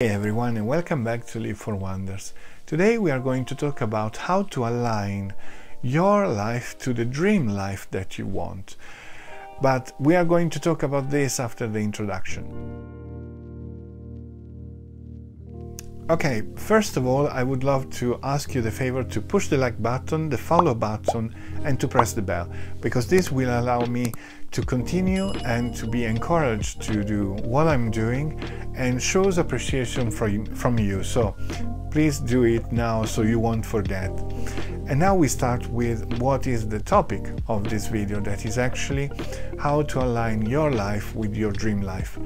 Hey everyone and welcome back to Live for Wonders. Today we are going to talk about how to align your life to the dream life that you want. But we are going to talk about this after the introduction. Okay, first of all, I would love to ask you the favor to push the like button, the follow button, and to press the bell, because this will allow me to continue and to be encouraged to do what I'm doing and shows appreciation from, you. So please do it now so you won't forget. And now we start with what is the topic of this video that is actually how to align your life with your dream life.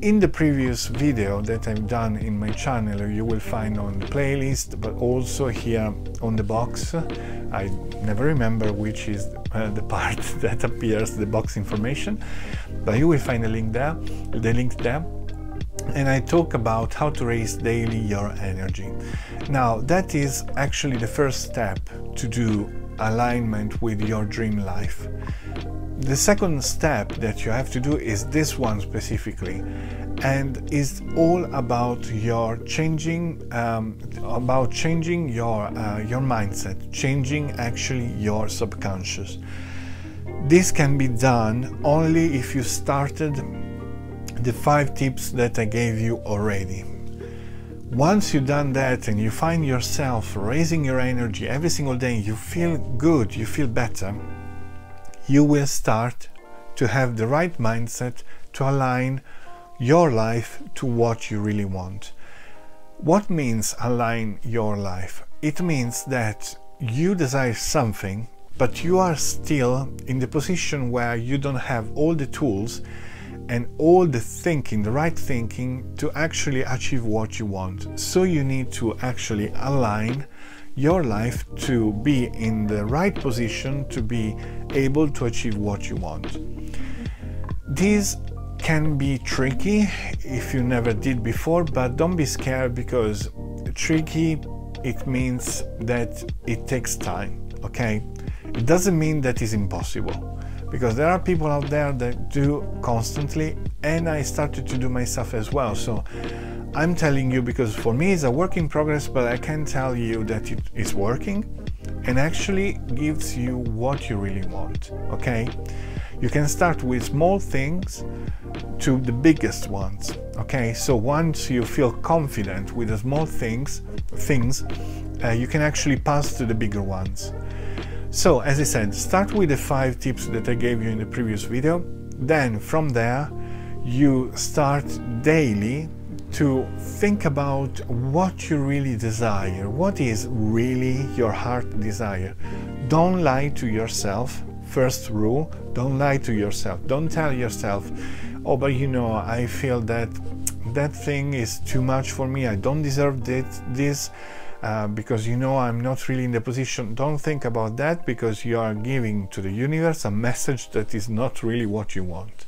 In the previous video that I've done in my channel you will find on the playlist but also here on the box I never remember which is uh, the part that appears the box information but you will find a link there the link there and I talk about how to raise daily your energy. Now that is actually the first step to do alignment with your dream life. The second step that you have to do is this one specifically and is all about your changing um, about changing your uh, your mindset changing actually your subconscious this can be done only if you started the five tips that I gave you already once you've done that and you find yourself raising your energy every single day you feel good you feel better you will start to have the right mindset to align your life to what you really want. What means align your life? It means that you desire something, but you are still in the position where you don't have all the tools and all the thinking, the right thinking to actually achieve what you want. So you need to actually align your life to be in the right position to be able to achieve what you want. These can be tricky if you never did before, but don't be scared because tricky it means that it takes time, okay? It doesn't mean that it's impossible because there are people out there that do constantly and I started to do myself as well. So I'm telling you because for me it's a work in progress, but I can tell you that it is working and actually gives you what you really want. Okay? You can start with small things to the biggest ones. Okay? So once you feel confident with the small things, things, uh, you can actually pass to the bigger ones. So, as I said, start with the five tips that I gave you in the previous video. Then from there, you start daily to think about what you really desire, what is really your heart desire. Don't lie to yourself. First rule, don't lie to yourself. Don't tell yourself, oh, but you know, I feel that that thing is too much for me. I don't deserve this, this uh, because you know I'm not really in the position. Don't think about that because you are giving to the universe a message that is not really what you want.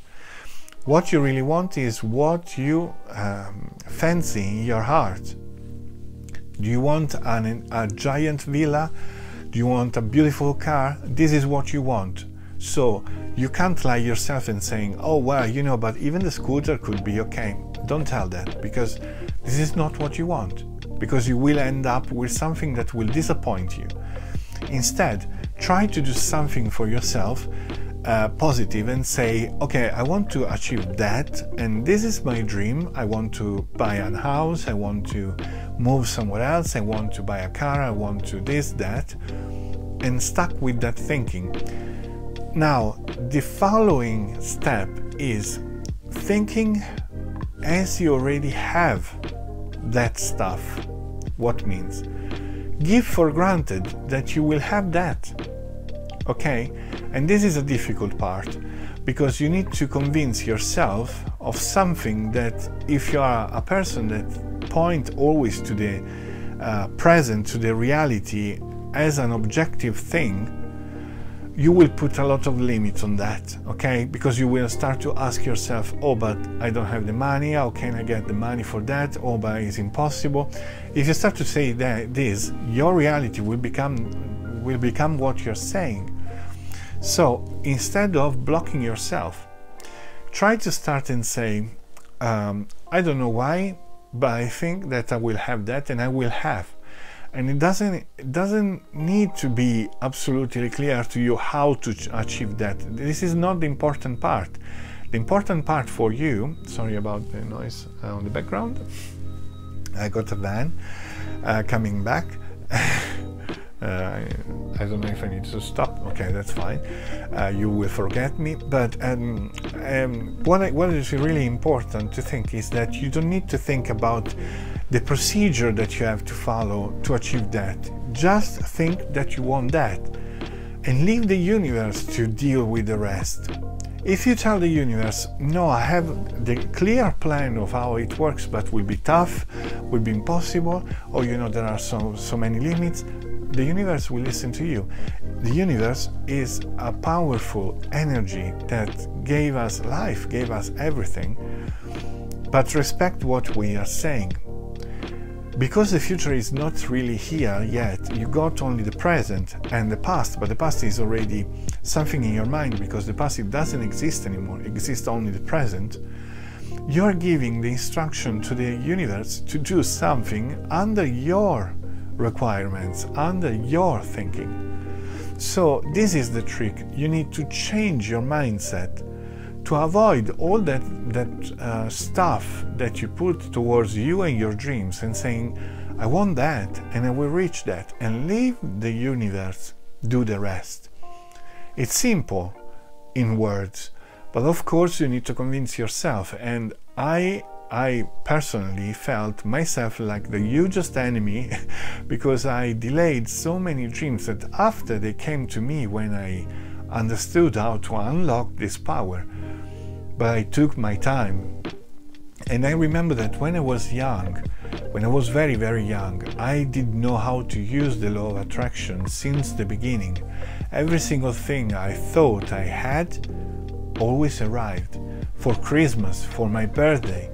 What you really want is what you um, fancy in your heart. Do you want an, a giant villa? Do you want a beautiful car? This is what you want. So you can't lie yourself and saying, oh well, you know, but even the scooter could be okay. Don't tell that because this is not what you want. Because you will end up with something that will disappoint you. Instead, try to do something for yourself uh, positive and say, okay, I want to achieve that, and this is my dream. I want to buy a house, I want to move somewhere else, I want to buy a car, I want to this, that, and stuck with that thinking. Now, the following step is thinking as you already have that stuff. What means? Give for granted that you will have that. Okay? And this is a difficult part because you need to convince yourself of something that if you are a person that point always to the uh, present, to the reality as an objective thing, you will put a lot of limits on that, okay? Because you will start to ask yourself, oh, but I don't have the money, how can I get the money for that? Oh, but it's impossible. If you start to say that this, your reality will become will become what you're saying. So instead of blocking yourself, try to start and say, um, I don't know why, but I think that I will have that and I will have. And it doesn't it doesn't need to be absolutely clear to you how to achieve that. This is not the important part. The important part for you, sorry about the noise uh, on the background. I got a van uh, coming back. Uh, I don't know if I need to stop. Okay, that's fine. Uh, you will forget me. But um, um, what, I, what is really important to think is that you don't need to think about the procedure that you have to follow to achieve that. Just think that you want that and leave the universe to deal with the rest. If you tell the universe, no, I have the clear plan of how it works, but will be tough, will be impossible, or you know there are so so many limits, the universe will listen to you. The universe is a powerful energy that gave us life, gave us everything. But respect what we are saying. Because the future is not really here yet, you got only the present and the past, but the past is already something in your mind because the past it doesn't exist anymore, it exists only the present. You're giving the instruction to the universe to do something under your requirements under your thinking. So, this is the trick. You need to change your mindset to avoid all that, that uh, stuff that you put towards you and your dreams and saying, I want that and I will reach that, and leave the universe do the rest. It's simple in words, but of course you need to convince yourself. And I I personally felt myself like the hugest enemy because I delayed so many dreams that after they came to me when I understood how to unlock this power, but I took my time. And I remember that when I was young, when I was very, very young, I didn't know how to use the law of attraction since the beginning. Every single thing I thought I had always arrived. For Christmas, for my birthday,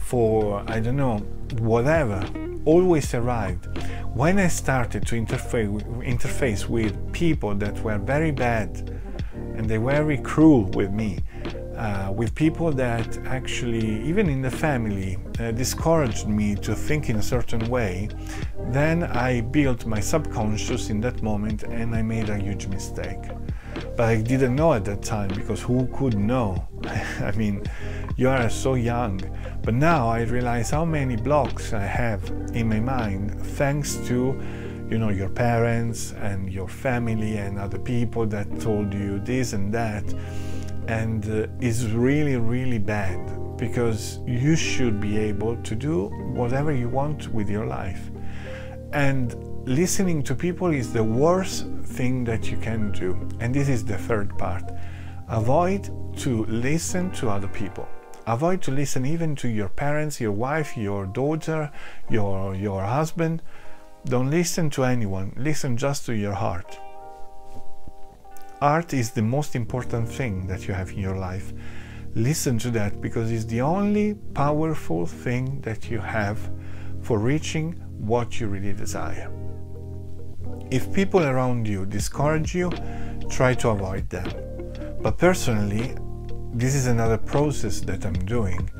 for, I don't know, whatever, always arrived. When I started to interface, interface with people that were very bad and they were very cruel with me, uh, with people that actually, even in the family, uh, discouraged me to think in a certain way, then I built my subconscious in that moment and I made a huge mistake. But I didn't know at that time because who could know? I mean, you are so young. But now I realize how many blocks I have in my mind thanks to you know your parents and your family and other people that told you this and that. And uh, it's really really bad because you should be able to do whatever you want with your life. And listening to people is the worst thing that you can do. And this is the third part. Avoid to listen to other people. Avoid to listen even to your parents, your wife, your daughter, your, your husband. Don't listen to anyone, listen just to your heart. Art is the most important thing that you have in your life. Listen to that because it's the only powerful thing that you have for reaching what you really desire. If people around you discourage you, try to avoid them. But personally, this is another process that I'm doing,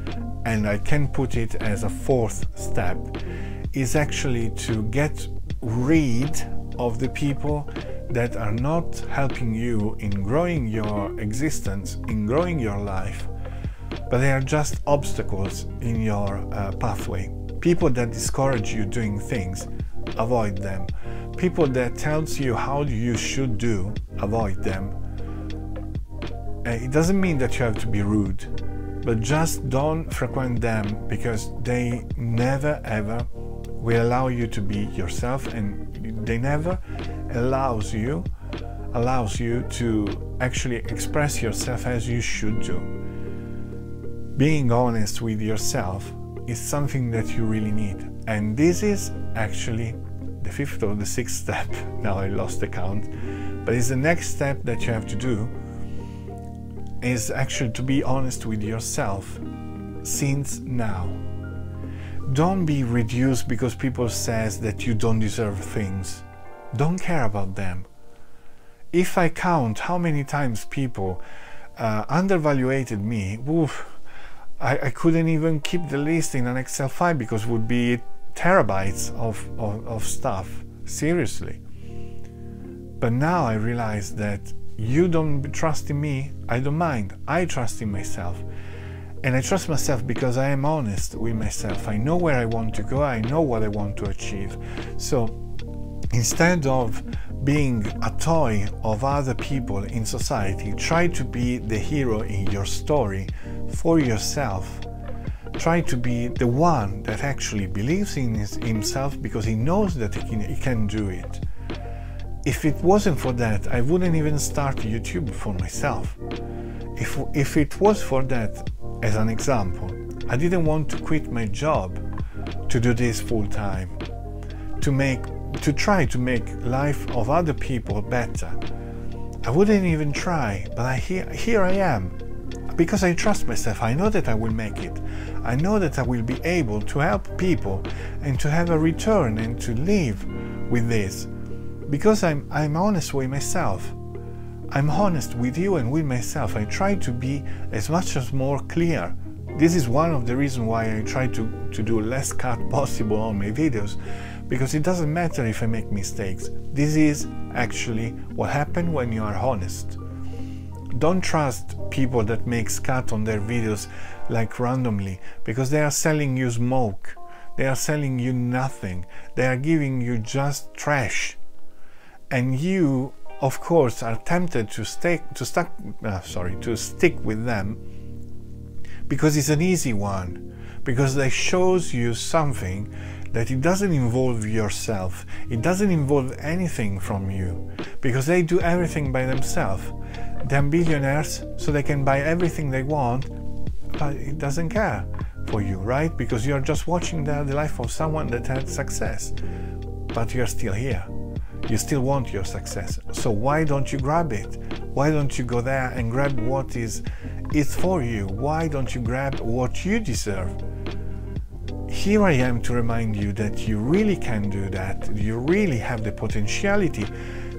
and I can put it as a fourth step, is actually to get rid of the people that are not helping you in growing your existence, in growing your life, but they are just obstacles in your uh, pathway. People that discourage you doing things, avoid them. People that tells you how you should do, avoid them uh, it doesn't mean that you have to be rude, but just don't frequent them because they never ever will allow you to be yourself and they never allows you allows you to actually express yourself as you should do. Being honest with yourself is something that you really need. And this is actually the fifth or the sixth step. Now I lost the count. But it's the next step that you have to do is actually to be honest with yourself since now. Don't be reduced because people says that you don't deserve things. Don't care about them. If I count how many times people uh, undervaluated me, oof, I, I couldn't even keep the list in an Excel file because it would be terabytes of, of, of stuff. Seriously. But now I realize that you don't trust in me, I don't mind. I trust in myself. And I trust myself because I am honest with myself. I know where I want to go, I know what I want to achieve. So instead of being a toy of other people in society, try to be the hero in your story for yourself. Try to be the one that actually believes in his, himself because he knows that he can, he can do it. If it wasn't for that, I wouldn't even start YouTube for myself. If, if it was for that, as an example, I didn't want to quit my job to do this full time, to make to try to make life of other people better. I wouldn't even try, but I, here, here I am. Because I trust myself, I know that I will make it. I know that I will be able to help people and to have a return and to live with this. Because I'm, I'm honest with myself. I'm honest with you and with myself. I try to be as much as more clear. This is one of the reasons why I try to, to do less cut possible on my videos because it doesn't matter if I make mistakes. This is actually what happens when you are honest. Don't trust people that make cut on their videos like randomly because they are selling you smoke. They are selling you nothing. They are giving you just trash. And you, of course, are tempted to stick to stuck uh, sorry, to stick with them because it's an easy one because they shows you something that it doesn't involve yourself, it doesn't involve anything from you, because they do everything by themselves. They're billionaires, so they can buy everything they want, but it doesn't care for you, right? Because you're just watching the, the life of someone that had success, but you're still here. You still want your success. So why don't you grab it? Why don't you go there and grab what is it's for you? Why don't you grab what you deserve? here I am to remind you that you really can do that. You really have the potentiality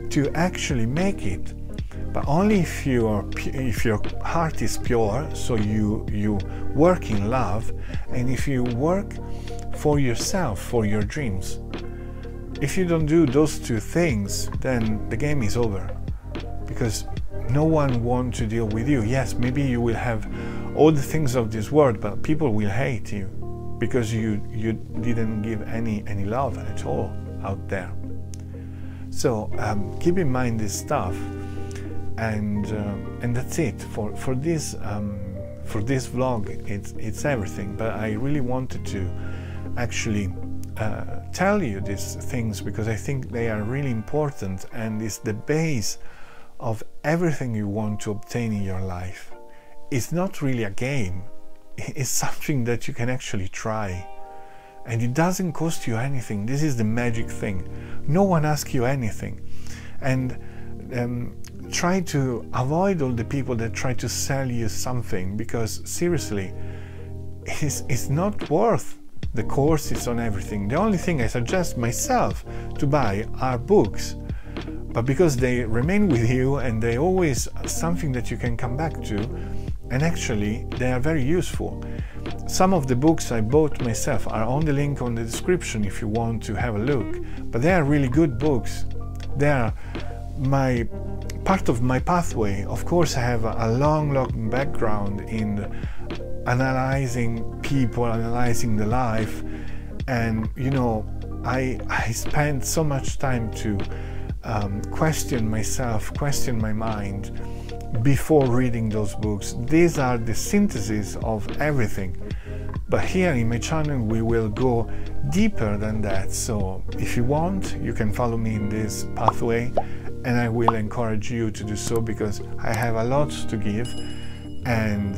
to actually make it. But only if you are, if your heart is pure, so you you work in love, and if you work for yourself, for your dreams. If you don't do those two things, then the game is over. Because no one wants to deal with you. Yes, maybe you will have all the things of this world, but people will hate you because you you didn't give any any love at all out there. So um, keep in mind this stuff, and uh, and that's it for for this um, for this vlog. It's it's everything. But I really wanted to actually uh, tell you these things because I think they are really important and it's the base of everything you want to obtain in your life. It's not really a game it's something that you can actually try. And it doesn't cost you anything. This is the magic thing. No one asks you anything. And um, try to avoid all the people that try to sell you something because seriously, it's, it's not worth the courses on everything. The only thing I suggest myself to buy are books. But because they remain with you and they always something that you can come back to, and actually they are very useful. Some of the books I bought myself are on the link on the description if you want to have a look, but they are really good books. They are my part of my pathway. Of course, I have a long, long background in analyzing people, analyzing the life, and you know, I I spent so much time to um, question myself, question my mind before reading those books. These are the synthesis of everything. But here in my channel we will go deeper than that. So if you want, you can follow me in this pathway and I will encourage you to do so because I have a lot to give and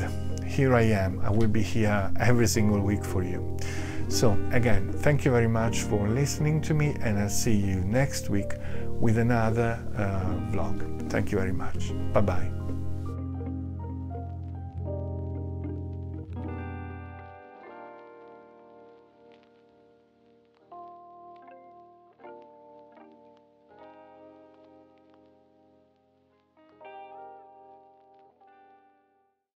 here I am. I will be here every single week for you. So again, thank you very much for listening to me and I'll see you next week with another uh, vlog. Thank you very much. Bye bye.